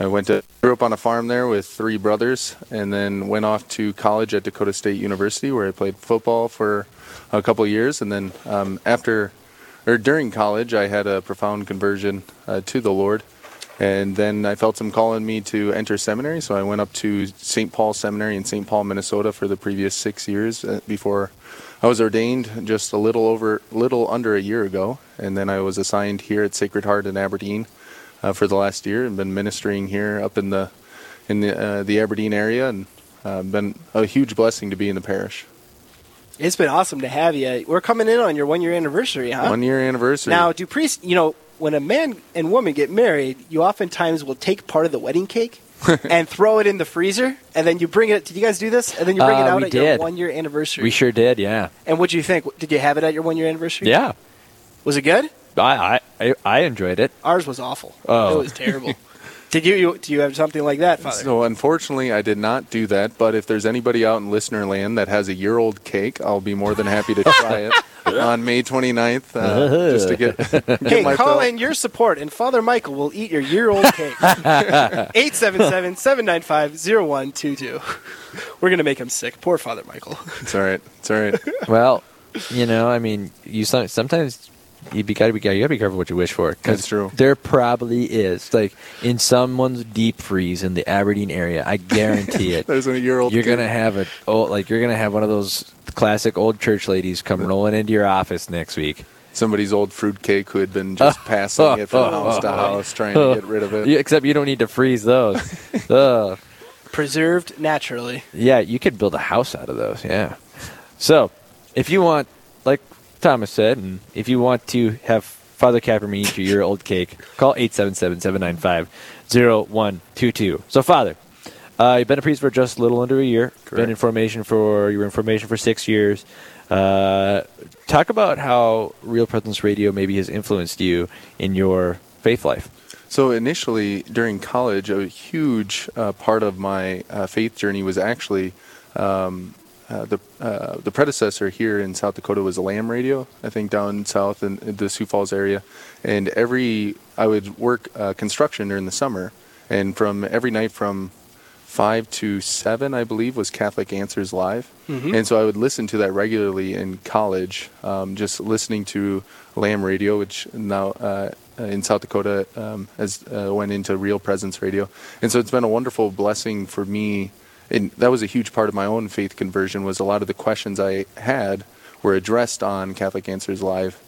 I went to grew up on a farm there with three brothers, and then went off to college at Dakota State University, where I played football for a couple years. And then um, after or during college, I had a profound conversion uh, to the Lord. And then I felt him calling me to enter seminary, so I went up to St. Paul Seminary in St. Paul, Minnesota, for the previous six years uh, before I was ordained just a little over, little under a year ago, and then I was assigned here at Sacred Heart in Aberdeen uh, for the last year, and been ministering here up in the in the uh, the Aberdeen area, and uh, been a huge blessing to be in the parish. It's been awesome to have you. We're coming in on your one year anniversary, huh? One year anniversary. Now, do priests, you know, when a man and woman get married, you oftentimes will take part of the wedding cake and throw it in the freezer, and then you bring it. Did you guys do this? And then you bring it Uh, out we at your one year anniversary. We sure did, yeah. and what do you think? Did you have it at your one year anniversary? Yeah. Was it good? I, I, I enjoyed it. Ours was awful. Oh. It was terrible. Did you, you? Do you have something like that, Father? So unfortunately, I did not do that. But if there's anybody out in listener land that has a year old cake, I'll be more than happy to try it on May 29th, uh, just to get, get Hey, call fill. in your support, and Father Michael will eat your year old cake. 877 795 0122. We're going to make him sick. Poor Father Michael. It's all right. It's all right. Well, you know, I mean, you some- sometimes you be, gotta be you gotta be careful what you wish for. 'cause That's true. There probably is like in someone's deep freeze in the Aberdeen area. I guarantee it. There's a year old. you're gonna have a oh, like you're gonna have one of those classic old church ladies come rolling into your office next week. somebody's old fruit cake who had been just passing it from house to house, trying to get rid of it. Yeah, except you don't need to freeze those. Ugh. Preserved naturally. Yeah, you could build a house out of those. Yeah. So, if you want, like Thomas said, and if you want to have Father Kapperman eat your year old cake, call 877-795-0122. So, Father, uh, you've been a priest for just a little under a year. Been in formation for your information for six years. Uh, talk about how Real Presence Radio maybe has influenced you in your faith life. So initially, during college, a huge uh, part of my uh, faith journey was actually um, uh, the uh, the predecessor here in South Dakota was a Lamb Radio. I think down south in, in the Sioux Falls area, and every I would work uh, construction during the summer, and from every night from five to seven, I believe, was Catholic Answers Live. And so I would listen to that regularly in college, um, just listening to Lamb Radio, which now uh, in South Dakota um, has uh, went into Real Presence Radio. And so it's been a wonderful blessing for me. And that was a huge part of my own faith conversion was a lot of the questions I had were addressed on Catholic Answers Live.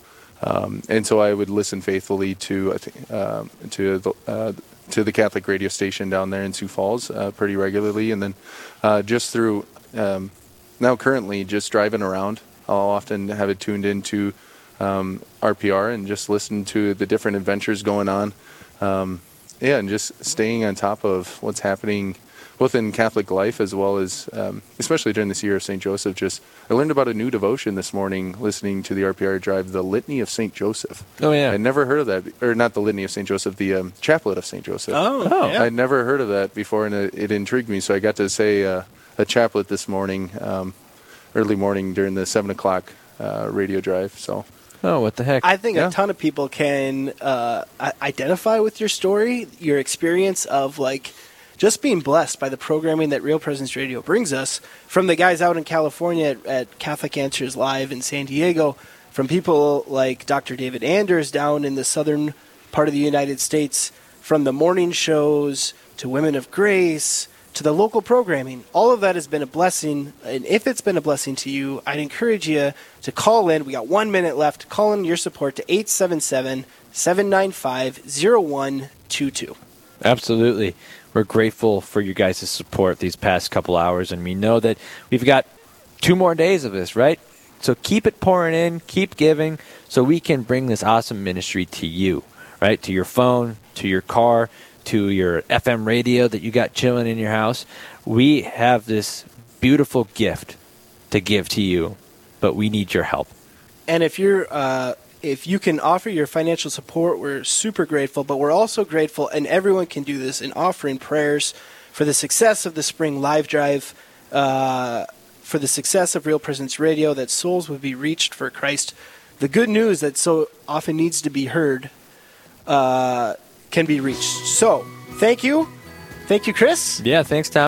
Um, and so I would listen faithfully to um, to the uh, to the Catholic radio station down there in Sioux Falls uh, pretty regularly, and then uh, just through um, now currently just driving around, I'll often have it tuned into um, RPR and just listen to the different adventures going on. Um, yeah, and just staying on top of what's happening both in Catholic life as well as, um, especially during this year of St. Joseph. Just I learned about a new devotion this morning listening to the RPR drive, the Litany of St. Joseph. Oh yeah, I'd never heard of that, or not the Litany of St. Joseph, the um, Chaplet of St. Joseph. Oh, Oh. yeah. I'd never heard of that before, and it, it intrigued me. So I got to say uh, a chaplet this morning, um, early morning during the seven o'clock uh, radio drive. So. Oh, what the heck? I think Yeah. a ton of people can uh, identify with your story, your experience of like just being blessed by the programming that Real Presence Radio brings us from the guys out in California at, at Catholic Answers Live in San Diego, from people like Dr. David Anders down in the southern part of the United States, from the morning shows to Women of Grace to the local programming. All of that has been a blessing. And if it's been a blessing to you, I'd encourage you to call in. We got one minute left. Call in your support to 877 795 0122. Absolutely. We're grateful for you guys' support these past couple hours, and we know that we've got two more days of this, right? So keep it pouring in, keep giving, so we can bring this awesome ministry to you, right? To your phone, to your car, to your FM radio that you got chilling in your house. We have this beautiful gift to give to you, but we need your help. And if you're uh, if you can offer your financial support, we're super grateful. But we're also grateful, and everyone can do this in offering prayers for the success of the spring live drive, uh, for the success of Real Presence Radio, that souls would be reached for Christ. The good news that so often needs to be heard uh, can be reached. So, thank you, thank you, Chris. Yeah, thanks, Tom.